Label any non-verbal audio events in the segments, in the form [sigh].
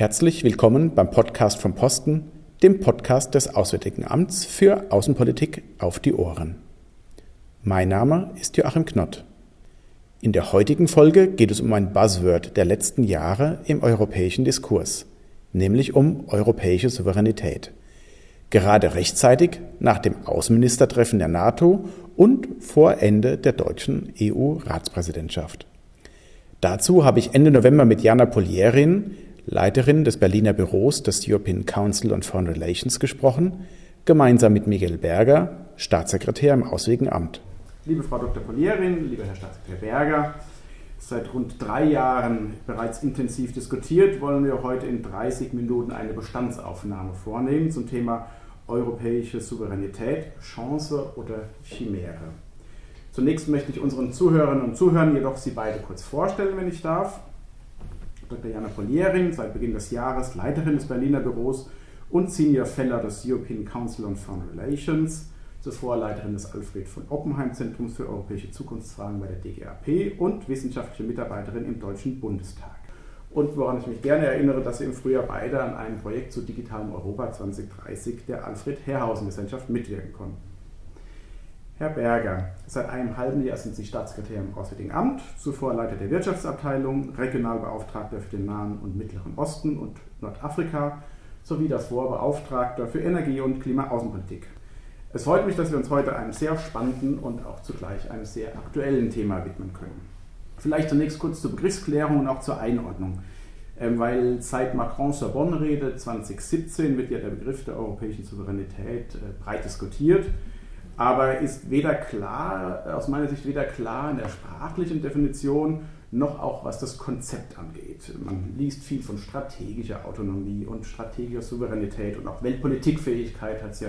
Herzlich willkommen beim Podcast vom Posten, dem Podcast des Auswärtigen Amts für Außenpolitik auf die Ohren. Mein Name ist Joachim Knott. In der heutigen Folge geht es um ein Buzzword der letzten Jahre im europäischen Diskurs, nämlich um europäische Souveränität. Gerade rechtzeitig nach dem Außenministertreffen der NATO und vor Ende der deutschen EU-Ratspräsidentschaft. Dazu habe ich Ende November mit Jana Polierin, Leiterin des Berliner Büros des European Council on Foreign Relations, gesprochen, gemeinsam mit Miguel Berger, Staatssekretär im Auswärtigen Amt. Liebe Frau Dr. Polierin, lieber Herr Staatssekretär Berger, seit rund drei Jahren bereits intensiv diskutiert, wollen wir heute in 30 Minuten eine Bestandsaufnahme vornehmen zum Thema europäische Souveränität, Chance oder Chimäre. Zunächst möchte ich unseren Zuhörerinnen und Zuhörern jedoch Sie beide kurz vorstellen, wenn ich darf. Dr. Jana Polierin, seit Beginn des Jahres Leiterin des Berliner Büros und Senior Fellow des European Council on Foreign Relations, zuvor Leiterin des Alfred von Oppenheim Zentrums für europäische Zukunftsfragen bei der DGAP und wissenschaftliche Mitarbeiterin im Deutschen Bundestag. Und woran ich mich gerne erinnere, dass Sie im Frühjahr beide an einem Projekt zu digitalem Europa 2030 der Alfred Herrhausen Gesellschaft mitwirken konnten. Herr Berger, seit einem halben Jahr sind Sie Staatssekretär im Auswärtigen Amt, zuvor Leiter der Wirtschaftsabteilung, Regionalbeauftragter für den Nahen und Mittleren Osten und Nordafrika sowie davor Beauftragter für Energie- und Klimaaußenpolitik. Es freut mich, dass wir uns heute einem sehr spannenden und auch zugleich einem sehr aktuellen Thema widmen können. Vielleicht zunächst kurz zur Begriffsklärung und auch zur Einordnung. Ähm, weil seit Macrons Sorbonne-Rede 2017 wird ja der Begriff der europäischen Souveränität äh, breit diskutiert aber ist weder klar, aus meiner Sicht weder klar in der sprachlichen Definition, noch auch was das Konzept angeht. Man liest viel von strategischer Autonomie und strategischer Souveränität und auch Weltpolitikfähigkeit, hat es ja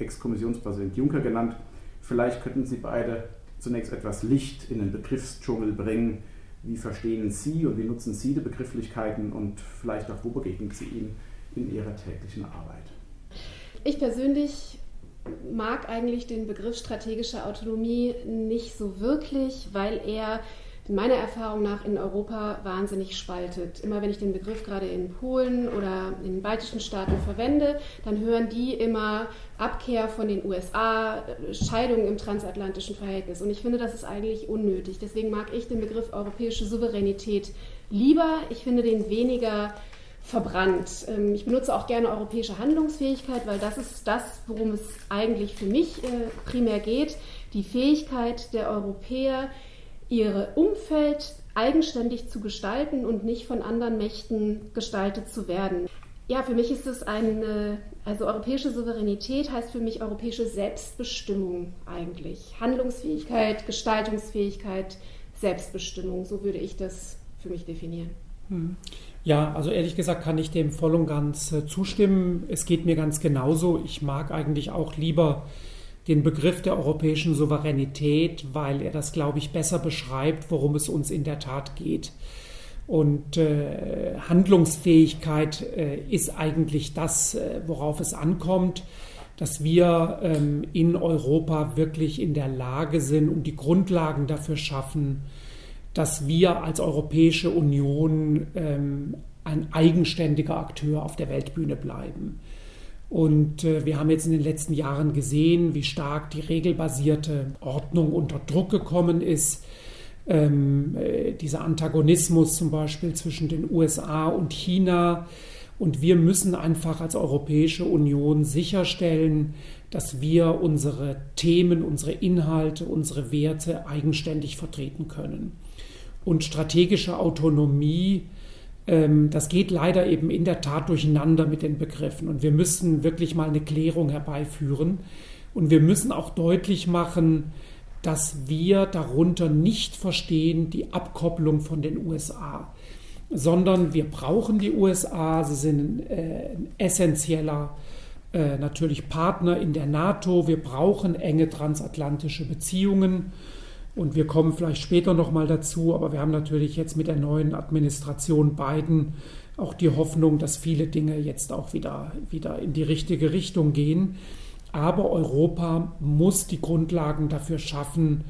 Ex-Kommissionspräsident Juncker genannt. Vielleicht könnten Sie beide zunächst etwas Licht in den Begriffsdschungel bringen. Wie verstehen Sie und wie nutzen Sie die Begrifflichkeiten und vielleicht auch, wo begegnen Sie ihnen in Ihrer täglichen Arbeit? Ich persönlich mag eigentlich den Begriff strategische Autonomie nicht so wirklich, weil er meiner Erfahrung nach in Europa wahnsinnig spaltet. Immer wenn ich den Begriff gerade in Polen oder in den baltischen Staaten verwende, dann hören die immer Abkehr von den USA, Scheidung im transatlantischen Verhältnis. Und ich finde, das ist eigentlich unnötig. Deswegen mag ich den Begriff europäische Souveränität lieber. Ich finde den weniger verbrannt. Ähm, ich benutze auch gerne europäische Handlungsfähigkeit, weil das ist das, worum es eigentlich für mich äh, primär geht. Die Fähigkeit der Europäer, ihr Umfeld eigenständig zu gestalten und nicht von anderen Mächten gestaltet zu werden. Ja, für mich ist es eine, also europäische Souveränität heißt für mich europäische Selbstbestimmung eigentlich. Handlungsfähigkeit, Gestaltungsfähigkeit, Selbstbestimmung, so würde ich das für mich definieren. Hm. Ja, also ehrlich gesagt kann ich dem voll und ganz äh, zustimmen. Es geht mir ganz genauso. Ich mag eigentlich auch lieber den Begriff der europäischen Souveränität, weil er das, glaube ich, besser beschreibt, worum es uns in der Tat geht. Und äh, Handlungsfähigkeit äh, ist eigentlich das, äh, worauf es ankommt, dass wir ähm, in Europa wirklich in der Lage sind und die Grundlagen dafür schaffen, dass wir als Europäische Union ähm, ein eigenständiger Akteur auf der Weltbühne bleiben. Und äh, wir haben jetzt in den letzten Jahren gesehen, wie stark die regelbasierte Ordnung unter Druck gekommen ist. Ähm, äh, dieser Antagonismus zum Beispiel zwischen den USA und China. Und wir müssen einfach als Europäische Union sicherstellen, dass wir unsere Themen, unsere Inhalte, unsere Werte eigenständig vertreten können und strategische Autonomie, ähm, das geht leider eben in der Tat durcheinander mit den Begriffen. Und wir müssen wirklich mal eine Klärung herbeiführen. Und wir müssen auch deutlich machen, dass wir darunter nicht verstehen die Abkopplung von den USA, sondern wir brauchen die USA. Sie sind äh, ein essentieller äh, natürlich Partner in der NATO. Wir brauchen enge transatlantische Beziehungen. Und wir kommen vielleicht später nochmal dazu, aber wir haben natürlich jetzt mit der neuen Administration Biden auch die Hoffnung, dass viele Dinge jetzt auch wieder, wieder in die richtige Richtung gehen. Aber Europa muss die Grundlagen dafür schaffen,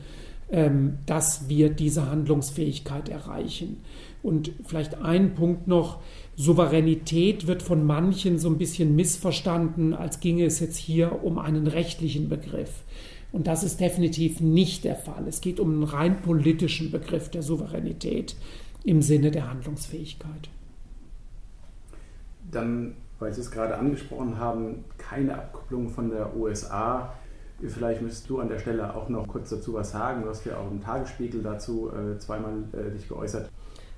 ähm, dass wir diese Handlungsfähigkeit erreichen. Und vielleicht ein Punkt noch, Souveränität wird von manchen so ein bisschen missverstanden, als ginge es jetzt hier um einen rechtlichen Begriff. Und das ist definitiv nicht der Fall. Es geht um einen rein politischen Begriff der Souveränität im Sinne der Handlungsfähigkeit. Dann, weil Sie es gerade angesprochen haben, keine Abkupplung von der USA. Vielleicht müsstest du an der Stelle auch noch kurz dazu was sagen. Du hast ja auch im Tagesspiegel dazu äh, zweimal äh, dich geäußert.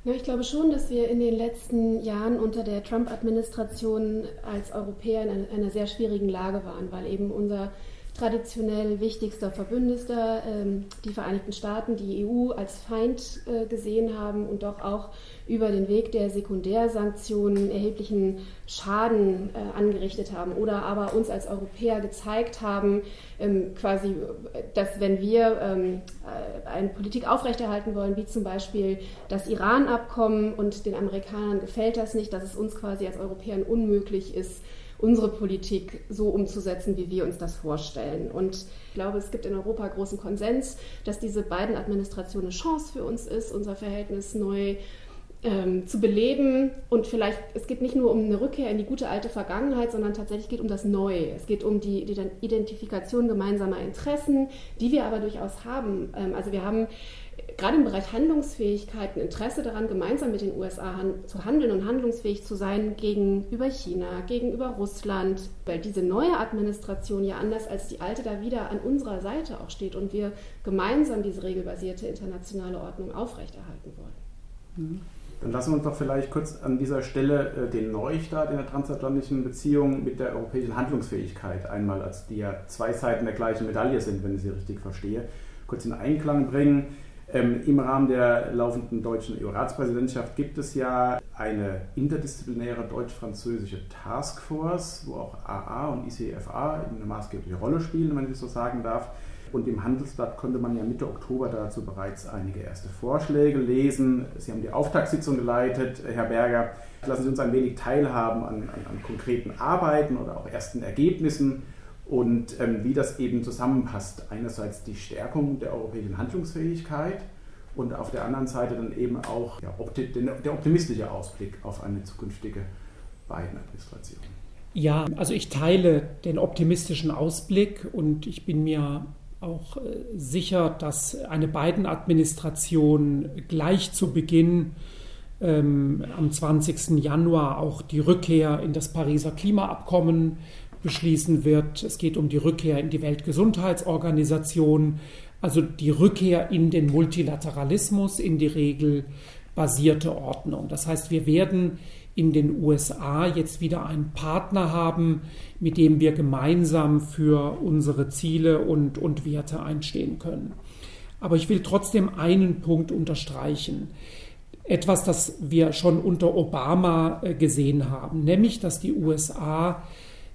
Ja, ich glaube schon, dass wir in den letzten Jahren unter der Trump-Administration als Europäer in einer sehr schwierigen Lage waren, weil eben unser traditionell wichtigster Verbündeter, ähm, die Vereinigten Staaten, die EU als Feind äh, gesehen haben und doch auch über den Weg der Sekundärsanktionen erheblichen Schaden äh, angerichtet haben oder aber uns als Europäer gezeigt haben, ähm, quasi, dass wenn wir ähm, äh, eine Politik aufrechterhalten wollen, wie zum Beispiel das Iran-Abkommen und den Amerikanern gefällt das nicht, dass es uns quasi als Europäern unmöglich ist, unsere Politik so umzusetzen, wie wir uns das vorstellen. Und ich glaube, es gibt in Europa großen Konsens, dass diese beiden Administrationen eine Chance für uns ist, unser Verhältnis neu ähm, zu beleben. Und vielleicht, es geht nicht nur um eine Rückkehr in die gute alte Vergangenheit, sondern tatsächlich geht um das Neue. Es geht um die, die Identifikation gemeinsamer Interessen, die wir aber durchaus haben. Ähm, also wir haben gerade im Bereich Handlungsfähigkeit ein Interesse daran, gemeinsam mit den USA zu handeln und handlungsfähig zu sein gegenüber China, gegenüber Russland, weil diese neue Administration ja anders als die alte da wieder an unserer Seite auch steht und wir gemeinsam diese regelbasierte internationale Ordnung aufrechterhalten wollen. Mhm. Dann lassen wir uns doch vielleicht kurz an dieser Stelle äh, den Neustart in der transatlantischen Beziehung mit der europäischen Handlungsfähigkeit einmal, als die ja zwei Seiten der gleichen Medaille sind, wenn ich sie richtig verstehe, kurz in Einklang bringen. Ähm, Im Rahmen der laufenden deutschen EU-Ratspräsidentschaft gibt es ja eine interdisziplinäre deutsch-französische Taskforce, wo auch AA und ICFA eine maßgebliche Rolle spielen, wenn ich so sagen darf. Und im Handelsblatt konnte man ja Mitte Oktober dazu bereits einige erste Vorschläge lesen. Sie haben die Auftaktssitzung geleitet, Herr Berger. Lassen Sie uns ein wenig teilhaben an, an, an konkreten Arbeiten oder auch ersten Ergebnissen und ähm, wie das eben zusammenpasst. Einerseits die Stärkung der europäischen Handlungsfähigkeit und auf der anderen Seite dann eben auch ja, opti der optimistische Ausblick auf eine zukünftige Biden-Administration. Ja, also ich teile den optimistischen Ausblick und ich bin mir auch äh, sicher, dass eine Biden-Administration gleich zu Beginn ähm, am 20. Januar auch die Rückkehr in das Pariser Klimaabkommen beschließen wird. Es geht um die Rückkehr in die Weltgesundheitsorganisation, also die Rückkehr in den Multilateralismus, in die regelbasierte Ordnung. Das heißt, wir werden in den USA jetzt wieder einen Partner haben, mit dem wir gemeinsam für unsere Ziele und, und Werte einstehen können. Aber ich will trotzdem einen Punkt unterstreichen. Etwas, das wir schon unter Obama äh, gesehen haben, nämlich dass die USA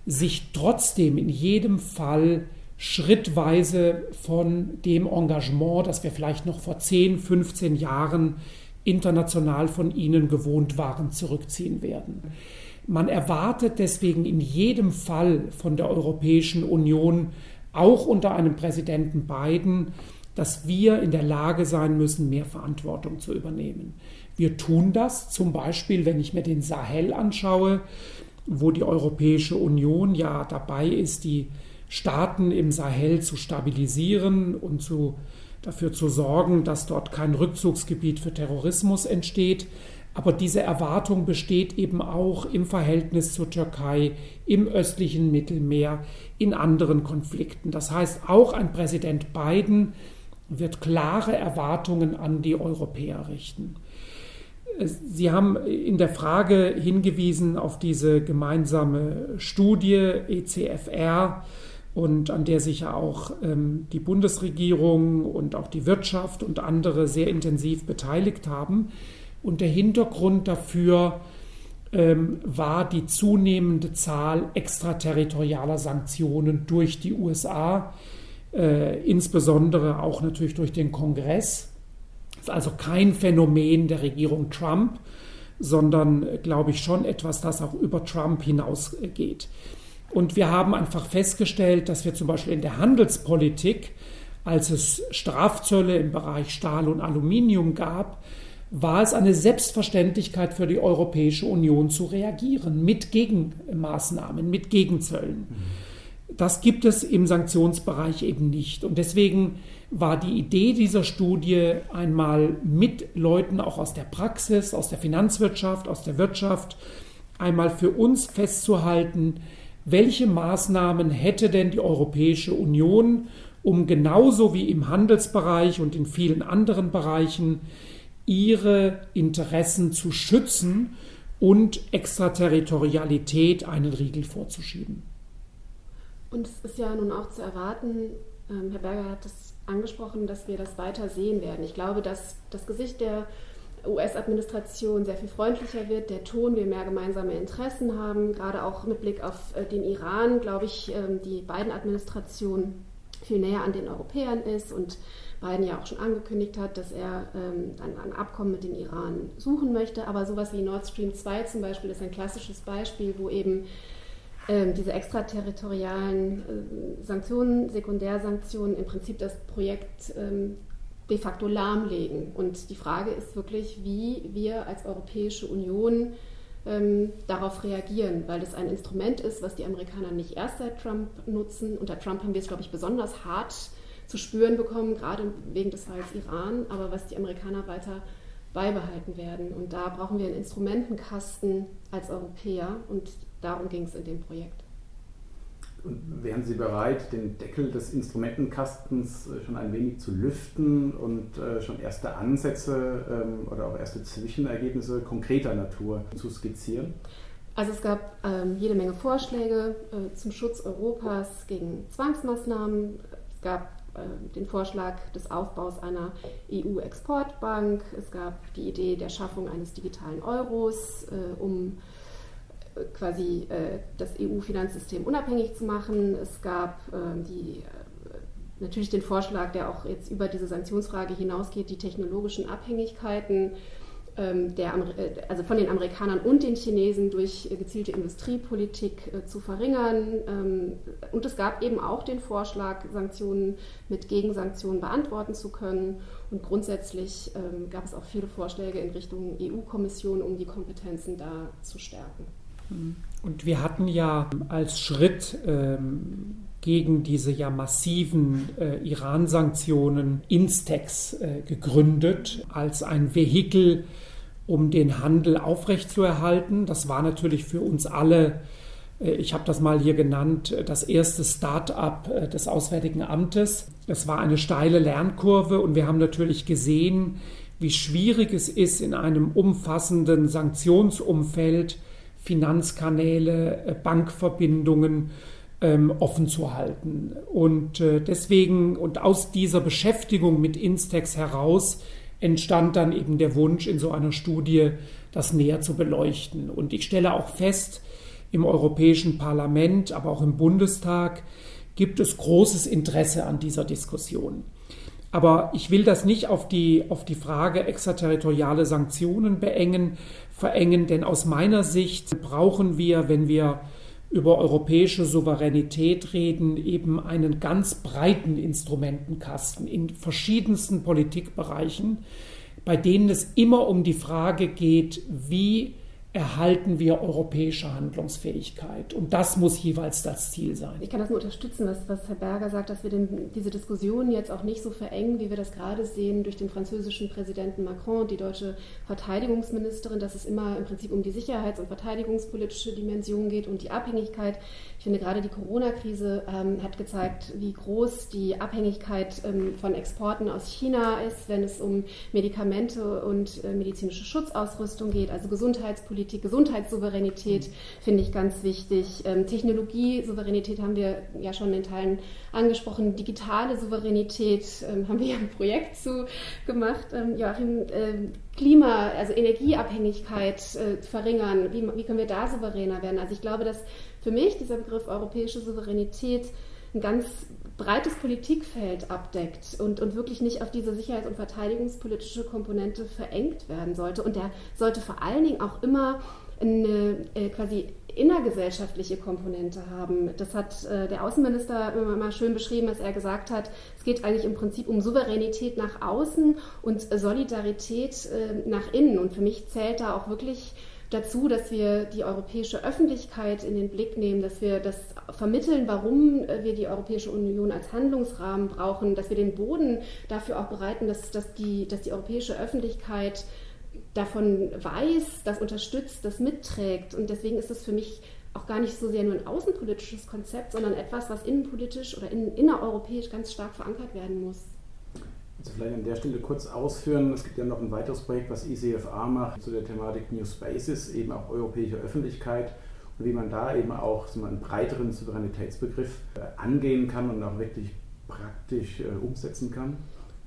sich trotzdem in jedem Fall schrittweise von dem Engagement, das wir vielleicht noch vor 10, 15 Jahren international von ihnen gewohnt waren, zurückziehen werden. Man erwartet deswegen in jedem Fall von der Europäischen Union, auch unter einem Präsidenten Biden, dass wir in der Lage sein müssen, mehr Verantwortung zu übernehmen. Wir tun das zum Beispiel, wenn ich mir den Sahel anschaue, wo die Europäische Union ja dabei ist, die Staaten im Sahel zu stabilisieren und zu dafür zu sorgen, dass dort kein Rückzugsgebiet für Terrorismus entsteht. Aber diese Erwartung besteht eben auch im Verhältnis zur Türkei, im östlichen Mittelmeer, in anderen Konflikten. Das heißt, auch ein Präsident Biden wird klare Erwartungen an die Europäer richten. Sie haben in der Frage hingewiesen auf diese gemeinsame Studie ECFR, und an der sich ja auch ähm, die Bundesregierung und auch die Wirtschaft und andere sehr intensiv beteiligt haben. Und der Hintergrund dafür ähm, war die zunehmende Zahl extraterritorialer Sanktionen durch die USA, äh, insbesondere auch natürlich durch den Kongress. Ist also kein Phänomen der Regierung Trump, sondern, glaube ich, schon etwas, das auch über Trump hinausgeht. Und wir haben einfach festgestellt, dass wir zum Beispiel in der Handelspolitik als es Strafzölle im Bereich Stahl und Aluminium gab, war es eine Selbstverständlichkeit für die Europäische Union zu reagieren mit Gegenmaßnahmen, mit Gegenzöllen. Das gibt es im Sanktionsbereich eben nicht. Und deswegen war die Idee dieser Studie einmal mit Leuten auch aus der Praxis, aus der Finanzwirtschaft, aus der Wirtschaft, einmal für uns festzuhalten, welche Maßnahmen hätte denn die Europäische Union, um genauso wie im Handelsbereich und in vielen anderen Bereichen ihre Interessen zu schützen und Extraterritorialität einen Riegel vorzuschieben. Und es ist ja nun auch zu erwarten, ähm, Herr Berger hat es angesprochen, dass wir das weiter sehen werden. Ich glaube, dass das Gesicht der US-Administration sehr viel freundlicher wird, der Ton, wir mehr gemeinsame Interessen haben, gerade auch mit Blick auf äh, den Iran, glaube ich, ähm, die beiden Administrationen viel näher an den Europäern ist und Biden ja auch schon angekündigt hat, dass er ähm, ein, ein, Abkommen mit dem Iran suchen möchte. Aber sowas wie Nord Stream 2 zum Beispiel ist ein klassisches Beispiel, wo eben ähm, diese extraterritorialen äh, Sanktionen, Sekundärsanktionen im Prinzip das Projekt ähm, de facto lahmlegen. Und die Frage ist wirklich, wie wir als Europäische Union ähm, darauf reagieren, weil das ein Instrument ist, was die Amerikaner nicht erst seit Trump nutzen. Unter Trump haben wir es, glaube ich, besonders hart zu spüren bekommen, gerade wegen des Falls Iran, aber was die Amerikaner weiter beibehalten werden. Und da brauchen wir einen Instrumentenkasten als Europäer und darum ging es in dem Projekt. Und wären Sie bereit, den Deckel des Instrumentenkastens äh, schon ein wenig zu lüften und äh, schon erste Ansätze ähm, oder auch erste Zwischenergebnisse konkreter Natur zu skizzieren? Also es gab ähm, jede Menge Vorschläge äh, zum Schutz Europas gegen Zwangsmaßnahmen. Es gab äh, den Vorschlag des Aufbaus einer EU-Exportbank. Es gab die Idee der Schaffung eines digitalen Euros, äh, um quasi äh, das EU-Finanzsystem unabhängig zu machen. Es gab äh, die, äh, natürlich den Vorschlag, der auch jetzt über diese Sanktionsfrage hinausgeht, die technologischen Abhängigkeiten ähm, der, äh, also von den Amerikanern und den Chinesen durch gezielte Industriepolitik zu verringern. Ähm, und es gab eben auch den Vorschlag, Sanktionen mit Gegensanktionen beantworten zu können. Und grundsätzlich ähm, gab es auch viele Vorschläge in Richtung EU-Kommission, um die Kompetenzen da zu stärken. Und wir hatten ja als Schritt ähm, gegen diese ja massiven äh, Iran-Sanktionen Instex äh, gegründet als ein Vehikel, um den Handel aufrechtzuerhalten. Das war natürlich für uns alle, äh, ich habe das mal hier genannt, das erste Start-up äh, des Auswärtigen Amtes. Es war eine steile Lernkurve und wir haben natürlich gesehen, wie schwierig es ist, in einem umfassenden Sanktionsumfeld Finanzkanäle, äh, Bankverbindungen ähm, offen zu halten. Und äh, deswegen und aus dieser Beschäftigung mit Instex heraus entstand dann eben der Wunsch, in so einer Studie das näher zu beleuchten. Und ich stelle auch fest, im Europäischen Parlament, aber auch im Bundestag gibt es großes Interesse an dieser Diskussion. Aber ich will das nicht auf die, auf die Frage extraterritoriale Sanktionen beengen, verengen, denn aus meiner Sicht brauchen wir, wenn wir über europäische Souveränität reden, eben einen ganz breiten Instrumentenkasten in verschiedensten Politikbereichen, bei denen es immer um die Frage geht, wie erhalten wir europäische Handlungsfähigkeit. Und das muss jeweils das Ziel sein. Ich kann das nur unterstützen, was, was Herr Berger sagt, dass wir den, diese Diskussion jetzt auch nicht so verengen, wie wir das gerade sehen durch den französischen Präsidenten Macron und die deutsche Verteidigungsministerin, dass es immer im Prinzip um die sicherheits- und verteidigungspolitische Dimension geht und die Abhängigkeit. Ich finde gerade die Corona-Krise ähm, hat gezeigt, wie groß die Abhängigkeit ähm, von Exporten aus China ist, wenn es um Medikamente und äh, medizinische Schutzausrüstung geht, also Gesundheitspolitik Politik, Gesundheitssouveränität finde ich ganz wichtig. Ähm, Technologiesouveränität haben wir ja schon in Teilen angesprochen. Digitale Souveränität ähm, haben wir ja ein Projekt zu gemacht. Ähm, Joachim, äh, Klima, also Energieabhängigkeit äh, verringern. Wie, wie können wir da souveräner werden? Also ich glaube, dass für mich dieser Begriff europäische Souveränität ein ganz breites Politikfeld abdeckt und, und wirklich nicht auf diese sicherheits- und verteidigungspolitische Komponente verengt werden sollte. Und der sollte vor allen Dingen auch immer eine äh, quasi innergesellschaftliche Komponente haben. Das hat äh, der Außenminister immer mal schön beschrieben, dass er gesagt hat, es geht eigentlich im Prinzip um Souveränität nach außen und Solidarität äh, nach innen. Und für mich zählt da auch wirklich dazu, dass wir die europäische Öffentlichkeit in den Blick nehmen, dass wir das vermitteln, warum äh, wir die Europäische Union als Handlungsrahmen brauchen, dass wir den Boden dafür auch bereiten, dass, dass, die, dass die europäische Öffentlichkeit davon weiß, das unterstützt, das mitträgt. Und deswegen ist es für mich auch gar nicht so sehr nur ein außenpolitisches Konzept, sondern etwas, was innenpolitisch oder in, innereuropäisch ganz stark verankert werden muss. Vielleicht an der Stelle kurz ausführen, es gibt ja noch ein weiteres Projekt, was ICFA macht zu der Thematik New Spaces, eben auch europäische Öffentlichkeit und wie man da eben auch so einen breiteren Souveränitätsbegriff äh, angehen kann und auch wirklich praktisch äh, umsetzen kann.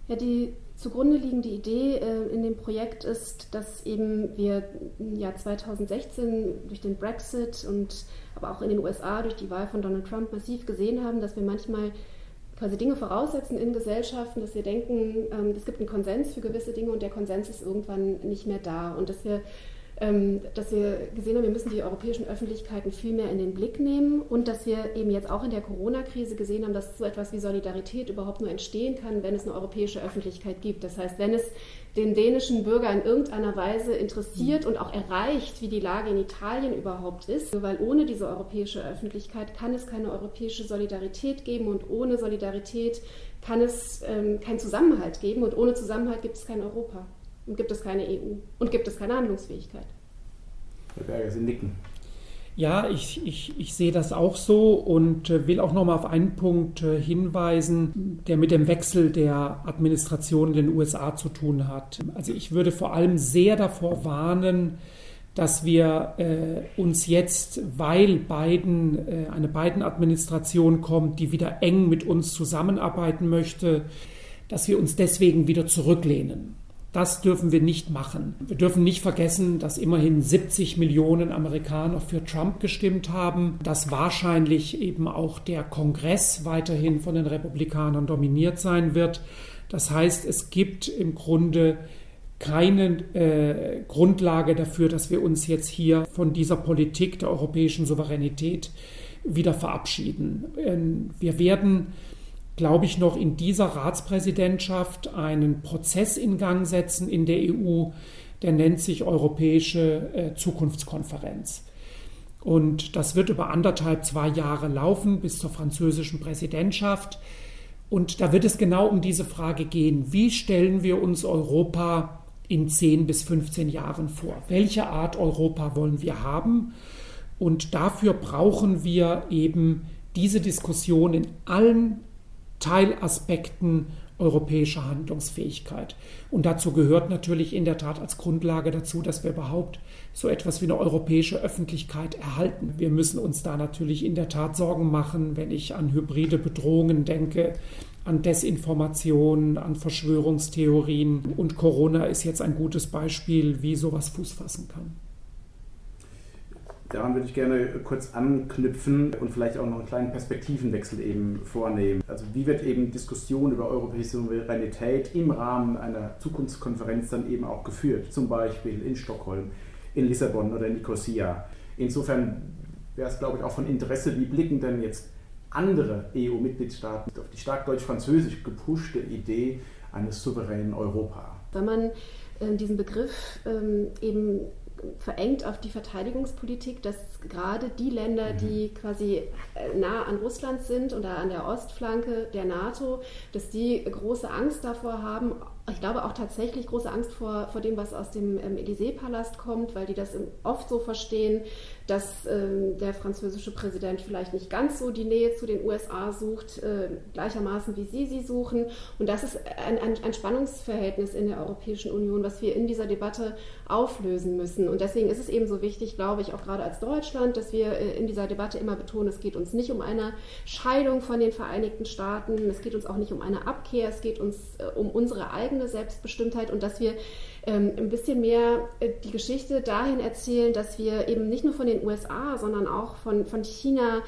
Ja, die zugrunde liegende Idee äh, in dem Projekt ist, dass eben wir im Jahr 2016 durch den Brexit und aber auch in den USA durch die Wahl von Donald Trump massiv gesehen haben, dass wir manchmal quasi Dinge voraussetzen in Gesellschaften, dass wir denken, ähm, es gibt einen Konsens für gewisse Dinge und der Konsens ist irgendwann nicht mehr da. Und dass wir dass wir gesehen haben, wir müssen die europäischen Öffentlichkeiten viel mehr in den Blick nehmen und dass wir eben jetzt auch in der Corona-Krise gesehen haben, dass so etwas wie Solidarität überhaupt nur entstehen kann, wenn es eine europäische Öffentlichkeit gibt. Das heißt, wenn es den dänischen Bürger in irgendeiner Weise interessiert und auch erreicht, wie die Lage in Italien überhaupt ist, weil ohne diese europäische Öffentlichkeit kann es keine europäische Solidarität geben und ohne Solidarität kann es ähm, keinen Zusammenhalt geben und ohne Zusammenhalt gibt es kein Europa gibt es keine EU und gibt es keine Handlungsfähigkeit. Herr Berger, Sie nicken. Ja, ich, ich, ich sehe das auch so und äh, will auch noch mal auf einen Punkt äh, hinweisen, der mit dem Wechsel der Administration in den USA zu tun hat. Also ich würde vor allem sehr davor warnen, dass wir äh, uns jetzt, weil Biden, äh, eine Biden-Administration kommt, die wieder eng mit uns zusammenarbeiten möchte, dass wir uns deswegen wieder zurücklehnen. Das dürfen wir nicht machen. Wir dürfen nicht vergessen, dass immerhin 70 Millionen Amerikaner für Trump gestimmt haben, dass wahrscheinlich eben auch der Kongress weiterhin von den Republikanern dominiert sein wird. Das heißt, es gibt im Grunde keine äh, Grundlage dafür, dass wir uns jetzt hier von dieser Politik der europäischen Souveränität wieder verabschieden. Ähm, wir werden glaube ich, noch in dieser Ratspräsidentschaft einen Prozess in Gang setzen in der EU, der nennt sich Europäische äh, Zukunftskonferenz. Und das wird über anderthalb, zwei Jahre laufen bis zur französischen Präsidentschaft. Und da wird es genau um diese Frage gehen, wie stellen wir uns Europa in 10 bis 15 Jahren vor? Welche Art Europa wollen wir haben? Und dafür brauchen wir eben diese Diskussion in allen Teilaspekten europäischer Handlungsfähigkeit. Und dazu gehört natürlich in der Tat als Grundlage dazu, dass wir überhaupt so etwas wie eine europäische Öffentlichkeit erhalten. Wir müssen uns da natürlich in der Tat Sorgen machen, wenn ich an hybride Bedrohungen denke, an Desinformationen, an Verschwörungstheorien. Und Corona ist jetzt ein gutes Beispiel, wie sowas Fuß fassen kann. Daran würde ich gerne kurz anknüpfen und vielleicht auch noch einen kleinen Perspektivenwechsel eben vornehmen. Also wie wird eben Diskussion über europäische Souveränität im Rahmen einer Zukunftskonferenz dann eben auch geführt, zum Beispiel in Stockholm, in Lissabon oder in Nicosia. Insofern wäre es, glaube ich, auch von Interesse, wie blicken denn jetzt andere EU-Mitgliedstaaten auf die stark deutsch-französisch gepushte Idee eines souveränen Europa. Wenn man äh, diesen Begriff ähm, eben verengt auf die Verteidigungspolitik, dass gerade die Länder, die mhm. quasi äh, nah an Russland sind oder an der Ostflanke der NATO, dass die große Angst davor haben, ich glaube auch tatsächlich große Angst vor, vor dem, was aus dem ähm, Élysée-Palast kommt, weil die das oft so verstehen, dass ähm, der französische Präsident vielleicht nicht ganz so die Nähe zu den USA sucht, äh, gleichermaßen wie sie sie suchen. Und das ist ein, ein, ein, Spannungsverhältnis in der Europäischen Union, was wir in dieser Debatte auflösen müssen. Und deswegen ist es eben so wichtig, glaube ich, auch gerade als Deutschland, dass wir äh, in dieser Debatte immer betonen, es geht uns nicht um eine Scheidung von den Vereinigten Staaten, es geht uns auch nicht um eine Abkehr, es geht uns äh, um unsere eigene Selbstbestimmtheit und dass wir ähm, ein bisschen mehr äh, die Geschichte dahin erzählen, dass wir eben nicht nur von den USA, sondern auch von, von China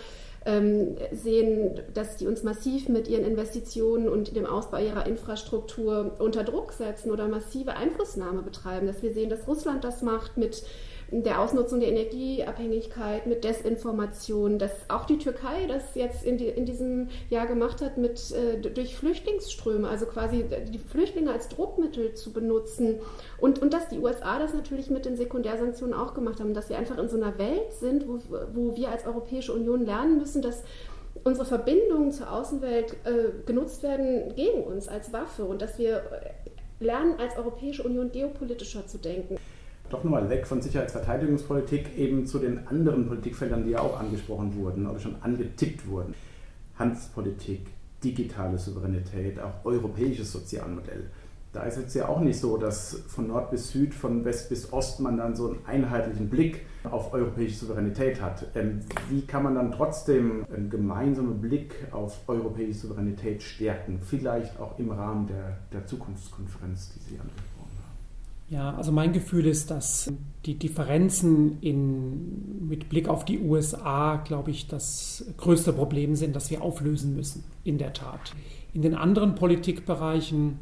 ähm, sehen, dass die uns massiv mit ihren Investitionen und dem Ausbau ihrer Infrastruktur unter Druck setzen oder massive Einflussnahme betreiben. Dass wir sehen, dass Russland das macht mit der Ausnutzung der Energieabhängigkeit, mit Desinformation, dass auch die Türkei das jetzt in, die, in diesem Jahr gemacht hat, mit, äh, durch Flüchtlingsströme, also quasi die Flüchtlinge als Druckmittel zu benutzen. Und, und dass die USA das natürlich mit den Sekundärsanktionen auch gemacht haben, dass wir einfach in so einer Welt sind, wo, wo wir als Europäische Union lernen müssen, dass unsere Verbindungen zur Außenwelt äh, genutzt werden gegen uns als Waffe und dass wir lernen, als Europäische Union geopolitischer zu denken doch nochmal weg von Sicherheitsverteidigungspolitik eben zu den anderen Politikfeldern, die ja auch angesprochen wurden oder schon angetippt wurden. Handelspolitik, digitale Souveränität, auch europäisches Sozialmodell. Da ist es ja auch nicht so, dass von Nord bis Süd, von West bis Ost man dann so einen einheitlichen Blick auf europäische Souveränität hat. Ähm, wie kann man dann trotzdem einen gemeinsamen Blick auf europäische Souveränität stärken? Vielleicht auch im Rahmen der, der Zukunftskonferenz, die Sie ansprechen. Ja, also mein Gefühl ist, dass die Differenzen in, mit Blick auf die USA, glaube ich, das größte Problem sind, das wir auflösen müssen, in der Tat. In den anderen Politikbereichen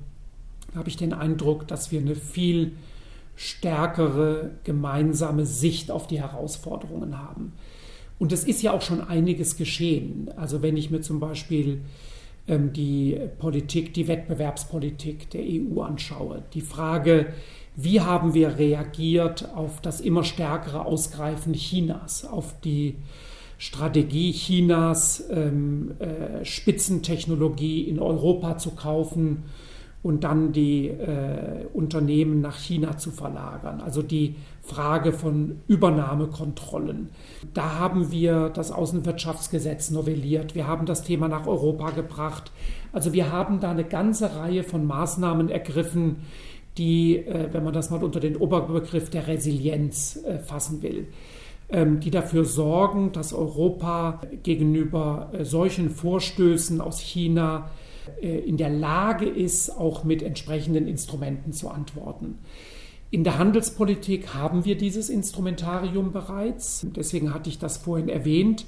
habe ich den Eindruck, dass wir eine viel stärkere gemeinsame Sicht auf die Herausforderungen haben. Und es ist ja auch schon einiges geschehen. Also wenn ich mir zum Beispiel ähm, die Politik, die Wettbewerbspolitik der EU anschaue, die Frage, wie haben wir reagiert auf das immer stärkere Ausgreifen Chinas, auf die Strategie Chinas, ähm, äh, Spitzentechnologie in Europa zu kaufen und dann die äh, Unternehmen nach China zu verlagern. Also die Frage von Übernahmekontrollen. Da haben wir das Außenwirtschaftsgesetz novelliert. Wir haben das Thema nach Europa gebracht. Also wir haben da eine ganze Reihe von Maßnahmen ergriffen, die, äh, wenn man das mal unter den Oberbegriff der Resilienz äh, fassen will, ähm, die dafür sorgen, dass Europa gegenüber äh, solchen Vorstößen aus China in der Lage ist, auch mit entsprechenden Instrumenten zu antworten. In der Handelspolitik haben wir dieses Instrumentarium bereits. Deswegen hatte ich das vorhin erwähnt.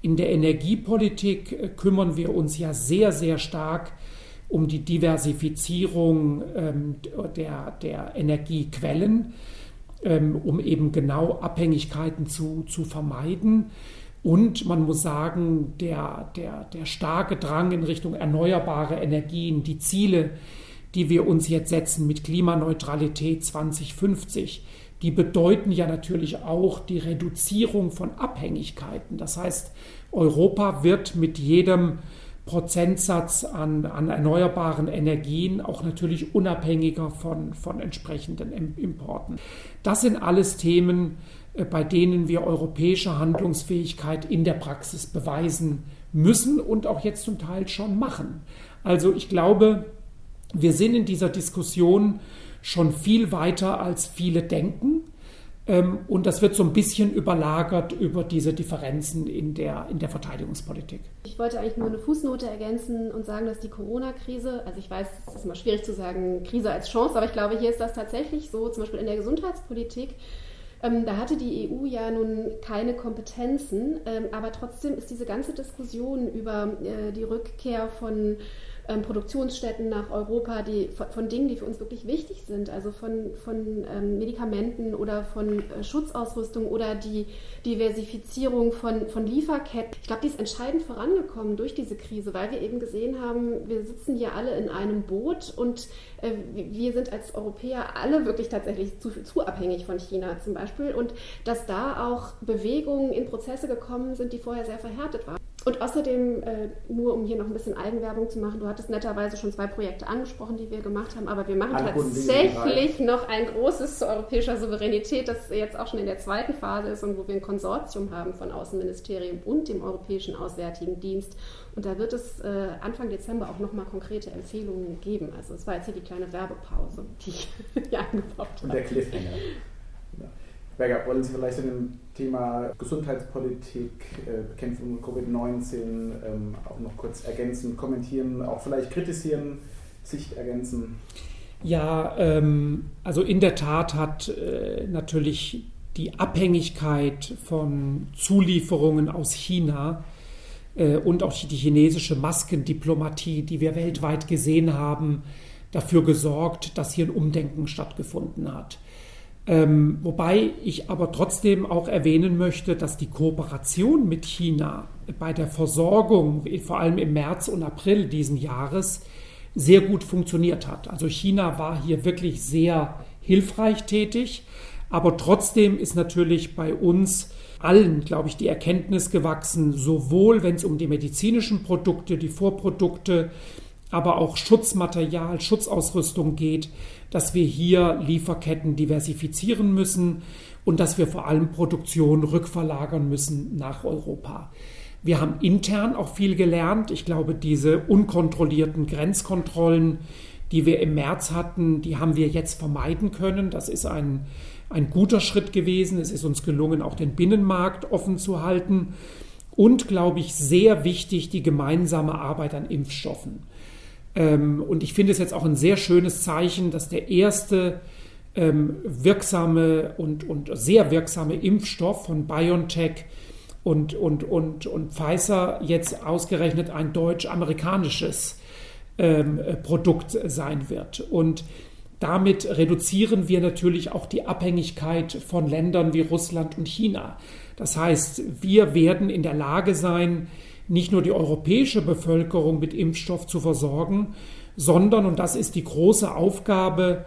In der Energiepolitik kümmern wir uns ja sehr, sehr stark um die Diversifizierung ähm, der, der Energiequellen, ähm, um eben genau Abhängigkeiten zu, zu vermeiden. Und man muss sagen, der, der, der starke Drang in Richtung erneuerbare Energien, die Ziele, die wir uns jetzt setzen mit Klimaneutralität 2050, die bedeuten ja natürlich auch die Reduzierung von Abhängigkeiten. Das heißt, Europa wird mit jedem Prozentsatz an, an erneuerbaren Energien, auch natürlich unabhängiger von, von entsprechenden Importen. Das sind alles Themen, äh, bei denen wir europäische Handlungsfähigkeit in der Praxis beweisen müssen und auch jetzt zum Teil schon machen. Also ich glaube, wir sind in dieser Diskussion schon viel weiter, als viele denken. Ähm, und das wird so ein bisschen überlagert über diese Differenzen in der, in der Verteidigungspolitik. Ich wollte eigentlich nur eine Fußnote ergänzen und sagen, dass die Corona-Krise, also ich weiß, es ist immer schwierig zu sagen, Krise als Chance, aber ich glaube, hier ist das tatsächlich so, zum Beispiel in der Gesundheitspolitik. Ähm, da hatte die EU ja nun keine Kompetenzen, ähm, aber trotzdem ist diese ganze Diskussion über äh, die Rückkehr von ähm, Produktionsstätten nach Europa, die von, von, Dingen, die für uns wirklich wichtig sind, also von, von ähm, Medikamenten oder von äh, Schutzausrüstung oder die Diversifizierung von, von Lieferketten. Ich glaube, die ist entscheidend vorangekommen durch diese Krise, weil wir eben gesehen haben, wir sitzen hier alle in einem Boot und äh, wir sind als Europäer alle wirklich tatsächlich zu, zu abhängig von China zum Beispiel und dass da auch Bewegungen in Prozesse gekommen sind, die vorher sehr verhärtet waren. Und außerdem, äh, nur um hier noch ein bisschen Eigenwerbung zu machen, du hattest netterweise schon zwei Projekte angesprochen, die wir gemacht haben, aber wir machen Alle tatsächlich noch ein großes zu europäischer Souveränität, das jetzt auch schon in der zweiten Phase ist und wo wir ein Konsortium haben von Außenministerium und dem Europäischen Auswärtigen Dienst. Und da wird es äh, Anfang Dezember auch nochmal konkrete Empfehlungen geben. Also es war jetzt hier die kleine Werbepause, die ich [laughs] hier eingebaut habe. Und der Cliffhanger. Ja. Berger, wollen Sie vielleicht zu dem Thema Gesundheitspolitik, äh, Bekämpfung Covid-19 ähm, auch noch kurz ergänzen, kommentieren, auch vielleicht kritisieren, Sicht ergänzen? Ja, ähm, also in der Tat hat äh, natürlich die Abhängigkeit von Zulieferungen aus China äh, und auch die chinesische Maskendiplomatie, die wir weltweit gesehen haben, dafür gesorgt, dass hier ein Umdenken stattgefunden hat. Ähm, wobei ich aber trotzdem auch erwähnen möchte, dass die Kooperation mit China bei der Versorgung, vor allem im März und April diesen Jahres, sehr gut funktioniert hat. Also China war hier wirklich sehr hilfreich tätig, aber trotzdem ist natürlich bei uns allen, glaube ich, die Erkenntnis gewachsen, sowohl wenn es um die medizinischen Produkte, die Vorprodukte, aber auch Schutzmaterial, Schutzausrüstung geht, dass wir hier Lieferketten diversifizieren müssen und dass wir vor allem Produktion rückverlagern müssen nach Europa. Wir haben intern auch viel gelernt. Ich glaube, diese unkontrollierten Grenzkontrollen, die wir im März hatten, die haben wir jetzt vermeiden können. Das ist ein, ein guter Schritt gewesen. Es ist uns gelungen, auch den Binnenmarkt offen zu halten. Und, glaube ich, sehr wichtig, die gemeinsame Arbeit an Impfstoffen. Ähm, und ich finde es jetzt auch ein sehr schönes Zeichen, dass der erste ähm, wirksame und, und sehr wirksame Impfstoff von BioNTech und, und, und, und Pfizer jetzt ausgerechnet ein deutsch-amerikanisches ähm, Produkt sein wird. Und damit reduzieren wir natürlich auch die Abhängigkeit von Ländern wie Russland und China. Das heißt, wir werden in der Lage sein, nicht nur die europäische Bevölkerung mit Impfstoff zu versorgen, sondern, und das ist die große Aufgabe,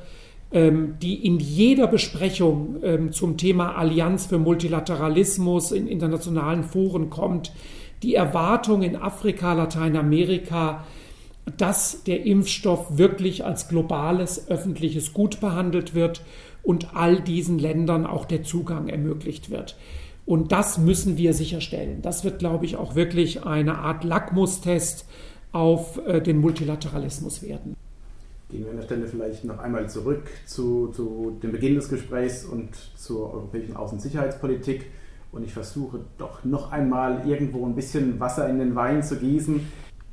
ähm, die in jeder Besprechung ähm, zum Thema Allianz für Multilateralismus in internationalen Foren kommt, die Erwartung in Afrika, Lateinamerika, dass der Impfstoff wirklich als globales öffentliches Gut behandelt wird und all diesen Ländern auch der Zugang ermöglicht wird. Und das müssen wir sicherstellen. Das wird, glaube ich, auch wirklich eine Art Lackmustest auf äh, den Multilateralismus werden. Gehen wir an der Stelle vielleicht noch einmal zurück zu, zu dem Beginn des Gesprächs und zur europäischen Außensicherheitspolitik. Und ich versuche doch noch einmal irgendwo ein bisschen Wasser in den Wein zu gießen.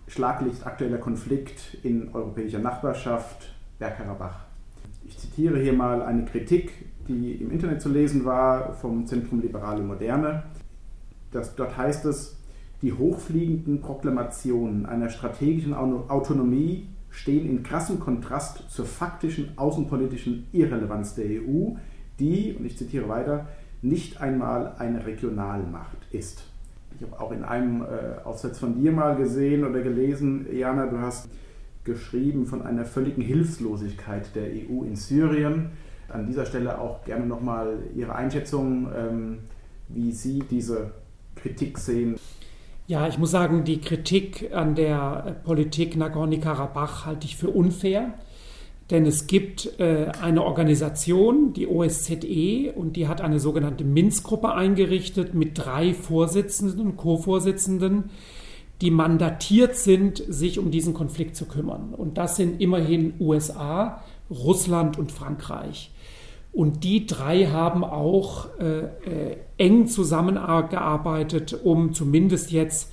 Schlaglicht aktueller Konflikt in europäischer Nachbarschaft, Bergkarabach. Ich zitiere hier mal eine Kritik die im Internet zu lesen war vom Zentrum Liberale Moderne. Das, dort heißt es, die hochfliegenden Proklamationen einer strategischen Autonomie stehen in krassem Kontrast zur faktischen außenpolitischen Irrelevanz der EU, die, und ich zitiere weiter, nicht einmal eine Regionalmacht ist. Ich habe auch in einem äh, Aufsatz von dir mal gesehen oder gelesen, Jana, du hast geschrieben von einer völligen Hilflosigkeit der EU in Syrien an dieser Stelle auch gerne nochmal Ihre Einschätzung, ähm, wie Sie diese Kritik sehen. Ja, ich muss sagen, die Kritik an der Politik Nagorno-Karabach halte ich für unfair. Denn es gibt äh, eine Organisation, die OSZE, und die hat eine sogenannte Minsk-Gruppe eingerichtet mit drei Vorsitzenden Co-Vorsitzenden, die mandatiert sind, sich um diesen Konflikt zu kümmern. Und das sind immerhin USA, Russland und Frankreich. Und die drei haben auch äh, äh, eng zusammengearbeitet, um zumindest jetzt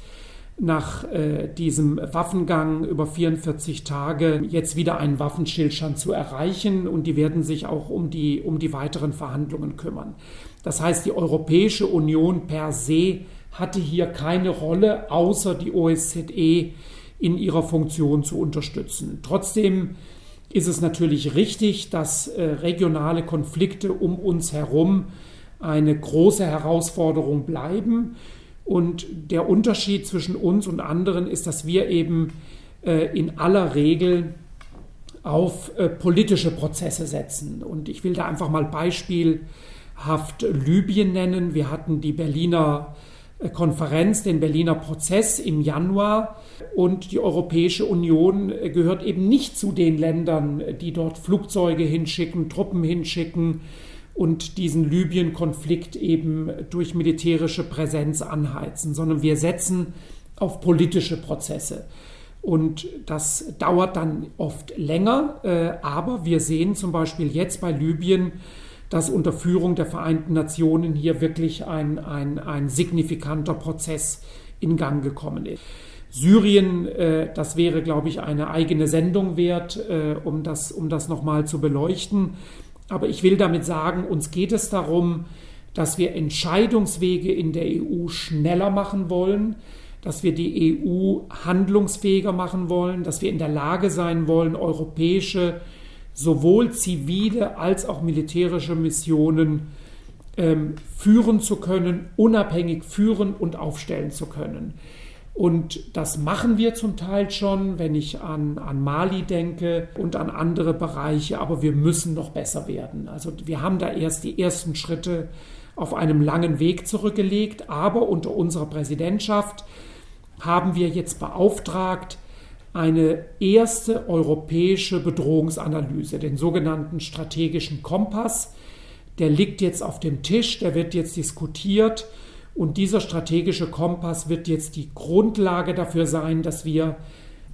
nach äh, diesem Waffengang über 44 Tage jetzt wieder einen Waffenstillstand zu erreichen und die werden sich auch um die, um die weiteren Verhandlungen kümmern. Das heißt, die Europäische Union per se hatte hier keine Rolle, außer die OSZE in ihrer Funktion zu unterstützen. Trotzdem ist es natürlich richtig, dass äh, regionale Konflikte um uns herum eine große Herausforderung bleiben. Und der Unterschied zwischen uns und anderen ist, dass wir eben äh, in aller Regel auf äh, politische Prozesse setzen. Und ich will da einfach mal beispielhaft Libyen nennen. Wir hatten die Berliner Konferenz, den Berliner Prozess im Januar. Und die Europäische Union gehört eben nicht zu den Ländern, die dort Flugzeuge hinschicken, Truppen hinschicken und diesen Libyen-Konflikt eben durch militärische Präsenz anheizen, sondern wir setzen auf politische Prozesse. Und das dauert dann oft länger, äh, aber wir sehen zum Beispiel jetzt bei Libyen, dass unter Führung der Vereinten Nationen hier wirklich ein, ein, ein signifikanter Prozess in Gang gekommen ist. Syrien, äh, das wäre, glaube ich, eine eigene Sendung wert, äh, um das, um das nochmal zu beleuchten. Aber ich will damit sagen, uns geht es darum, dass wir Entscheidungswege in der EU schneller machen wollen, dass wir die EU handlungsfähiger machen wollen, dass wir in der Lage sein wollen, europäische sowohl zivile als auch militärische Missionen ähm, führen zu können, unabhängig führen und aufstellen zu können. Und das machen wir zum Teil schon, wenn ich an, an Mali denke und an andere Bereiche, aber wir müssen noch besser werden. Also wir haben da erst die ersten Schritte auf einem langen Weg zurückgelegt, aber unter unserer Präsidentschaft haben wir jetzt beauftragt, eine erste europäische Bedrohungsanalyse, den sogenannten strategischen Kompass. Der liegt jetzt auf dem Tisch, der wird jetzt diskutiert und dieser strategische Kompass wird jetzt die Grundlage dafür sein, dass wir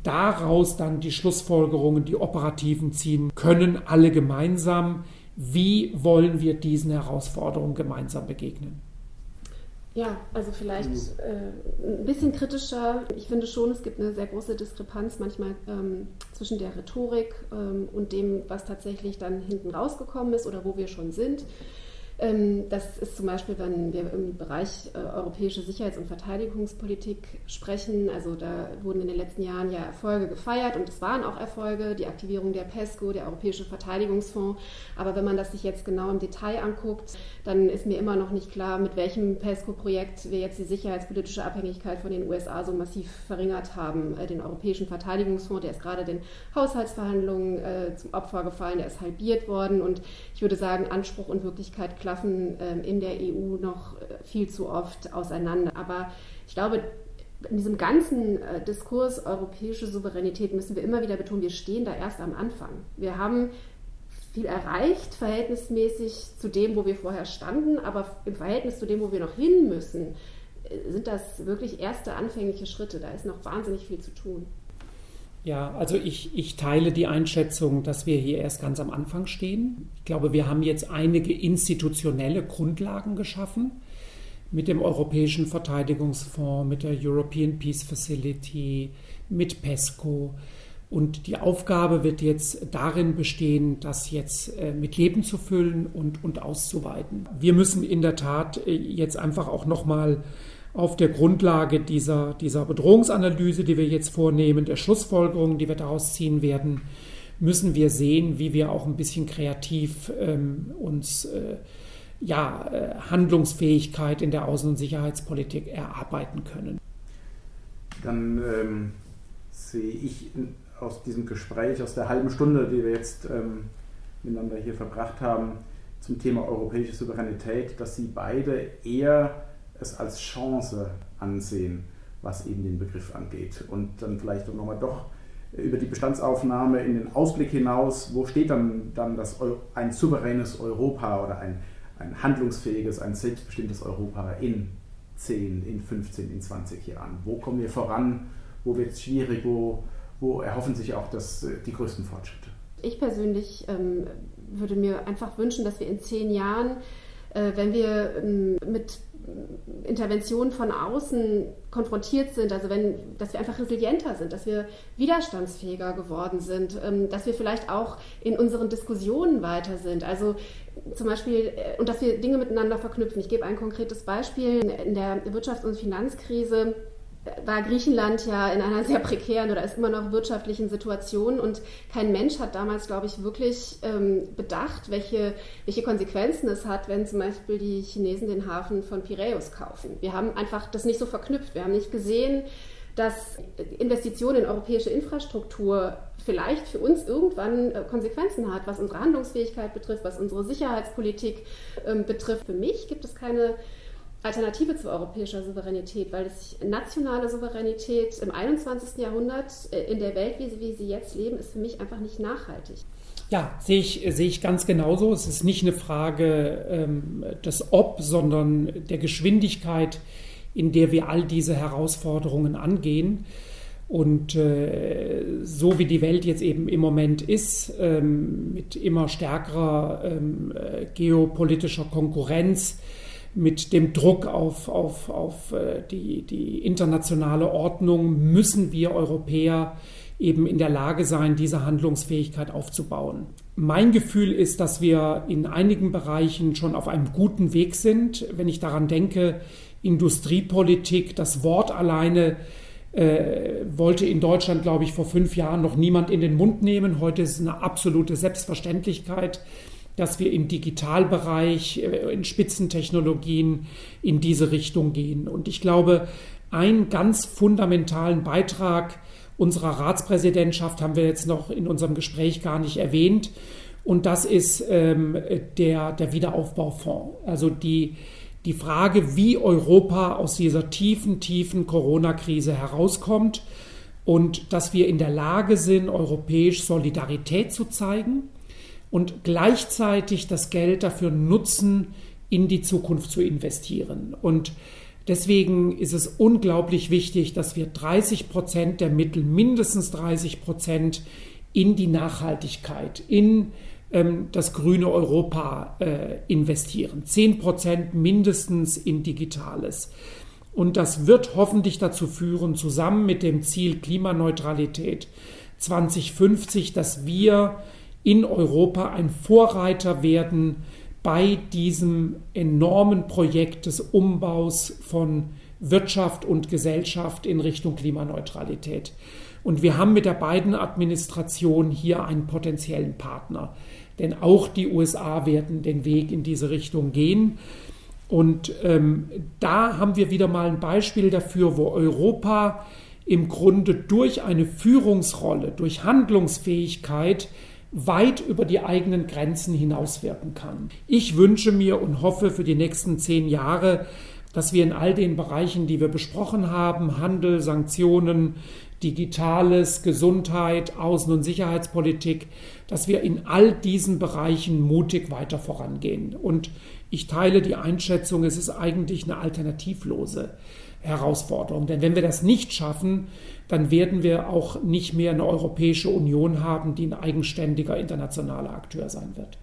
daraus dann die Schlussfolgerungen, die operativen ziehen können, alle gemeinsam. Wie wollen wir diesen Herausforderungen gemeinsam begegnen? Ja, also vielleicht äh, ein bisschen kritischer. Ich finde schon, es gibt eine sehr große Diskrepanz manchmal ähm, zwischen der Rhetorik ähm, und dem, was tatsächlich dann hinten rausgekommen ist oder wo wir schon sind. Ähm, das ist zum Beispiel, wenn wir im Bereich äh, europäische Sicherheits- und Verteidigungspolitik sprechen. Also da wurden in den letzten Jahren ja Erfolge gefeiert und es waren auch Erfolge, die Aktivierung der PESCO, der Europäische Verteidigungsfonds. Aber wenn man das sich jetzt genau im Detail anguckt, dann ist mir immer noch nicht klar, mit welchem PESCO-Projekt wir jetzt die sicherheitspolitische Abhängigkeit von den USA so massiv verringert haben. Äh, den Europäischen Verteidigungsfonds, der ist gerade den Haushaltsverhandlungen äh, zum Opfer gefallen, der ist halbiert worden und ich würde sagen, Anspruch und Wirklichkeit klar klaffen ähm, in der EU noch äh, viel zu oft auseinander. Aber ich glaube, in diesem ganzen äh, Diskurs europäische Souveränität müssen wir immer wieder betonen, wir stehen da erst am Anfang. Wir haben viel erreicht, verhältnismäßig zu dem, wo wir vorher standen, aber im Verhältnis zu dem, wo wir noch hin müssen, äh, sind das wirklich erste anfängliche Schritte. Da ist noch wahnsinnig viel zu tun. Ja, also ich, ich teile die Einschätzung, dass wir hier erst ganz am Anfang stehen. Ich glaube, wir haben jetzt einige institutionelle Grundlagen geschaffen mit dem Europäischen Verteidigungsfonds, mit der European Peace Facility, mit PESCO. Und die Aufgabe wird jetzt darin bestehen, das jetzt äh, mit Leben zu füllen und, und auszuweiten. Wir müssen in der Tat äh, jetzt einfach auch nochmal auf der Grundlage dieser, dieser Bedrohungsanalyse, die wir jetzt vornehmen, der Schlussfolgerungen, die wir daraus ziehen werden, müssen wir sehen, wie wir auch ein bisschen kreativ ähm, uns äh, ja, äh, Handlungsfähigkeit in der Außen- und Sicherheitspolitik erarbeiten können. Dann ähm, sehe ich aus diesem Gespräch, aus der halben Stunde, die wir jetzt ähm, miteinander hier verbracht haben, zum Thema europäische Souveränität, dass Sie beide eher es als Chance ansehen, was eben den Begriff angeht. Und dann vielleicht nochmal doch über die Bestandsaufnahme in den Ausblick hinaus, wo steht dann, dann das, ein souveränes Europa oder ein, ein handlungsfähiges, ein selbstbestimmtes Europa in 10, in 15, in 20 Jahren? Wo kommen wir voran? Wo wird es schwierig? Wo, wo erhoffen sich auch das, die größten Fortschritte? Ich persönlich ähm, würde mir einfach wünschen, dass wir in zehn Jahren, äh, wenn wir ähm, mit Interventionen von außen konfrontiert sind, also wenn, dass wir einfach resilienter sind, dass wir widerstandsfähiger geworden sind, ähm, dass wir vielleicht auch in unseren Diskussionen weiter sind. Also zum Beispiel, äh, und dass wir Dinge miteinander verknüpfen. Ich gebe ein konkretes Beispiel. In der Wirtschafts- und Finanzkrise war Griechenland ja in einer [laughs] sehr prekären oder ist immer noch wirtschaftlichen Situation und kein Mensch hat damals, glaube ich, wirklich ähm, bedacht, welche, welche Konsequenzen es hat, wenn zum Beispiel die Chinesen den Hafen von Piräus kaufen. Wir haben einfach das nicht so verknüpft. Wir haben nicht gesehen, dass Investitionen in europäische Infrastruktur vielleicht für uns irgendwann äh, Konsequenzen hat, was unsere Handlungsfähigkeit betrifft, was unsere Sicherheitspolitik ähm, betrifft. Für mich gibt es keine Alternative zu europäischer Souveränität, weil es nationale Souveränität im 21. Jahrhundert äh, in der Welt, wie sie, wie sie jetzt leben, ist für mich einfach nicht nachhaltig. Ja, sehe ich, sehe ich ganz genauso. Es ist nicht eine Frage ähm, des Ob, sondern der Geschwindigkeit, in der wir all diese Herausforderungen angehen. Und äh, so wie die Welt jetzt eben im Moment ist, ähm, mit immer stärkerer ähm, äh, geopolitischer Konkurrenz, mit dem Druck auf, auf, auf äh, die, die internationale Ordnung müssen wir Europäer eben in der Lage sein, diese Handlungsfähigkeit aufzubauen. Mein Gefühl ist, dass wir in einigen Bereichen schon auf einem guten Weg sind. Wenn ich daran denke, Industriepolitik, das Wort alleine äh, wollte in Deutschland, glaube ich, vor fünf Jahren noch niemand in den Mund nehmen. Heute ist es eine absolute Selbstverständlichkeit, dass wir im Digitalbereich, äh, in Spitzentechnologien in diese Richtung gehen. Und ich glaube, einen ganz fundamentalen Beitrag unserer Ratspräsidentschaft haben wir jetzt noch in unserem Gespräch gar nicht erwähnt. Und das ist ähm, der, der Wiederaufbaufonds. Also die, die Frage, wie Europa aus dieser tiefen, tiefen Corona-Krise herauskommt und dass wir in der Lage sind, europäisch Solidarität zu zeigen und gleichzeitig das Geld dafür nutzen, in die Zukunft zu investieren. Und deswegen ist es unglaublich wichtig, dass wir 30 Prozent der Mittel, mindestens 30 Prozent in die Nachhaltigkeit, in ähm, das grüne Europa äh, investieren. 10 Prozent mindestens in Digitales. Und das wird hoffentlich dazu führen, zusammen mit dem Ziel Klimaneutralität 2050, dass wir in Europa ein Vorreiter werden bei diesem enormen Projekt des Umbaus von Wirtschaft und Gesellschaft in Richtung Klimaneutralität. Und wir haben mit der beiden Administration hier einen potenziellen Partner. Denn auch die USA werden den Weg in diese Richtung gehen. Und ähm, da haben wir wieder mal ein Beispiel dafür, wo Europa im Grunde durch eine Führungsrolle, durch Handlungsfähigkeit weit über die eigenen Grenzen hinauswirken kann. Ich wünsche mir und hoffe für die nächsten zehn Jahre, dass wir in all den Bereichen, die wir besprochen haben, Handel, Sanktionen, Digitales, Gesundheit, Außen- und Sicherheitspolitik, dass wir in all diesen Bereichen mutig weiter vorangehen. Und ich teile die Einschätzung, es ist eigentlich eine alternativlose Herausforderung. Denn wenn wir das nicht schaffen, dann werden wir auch nicht mehr eine Europäische Union haben, die ein eigenständiger internationaler Akteur sein wird.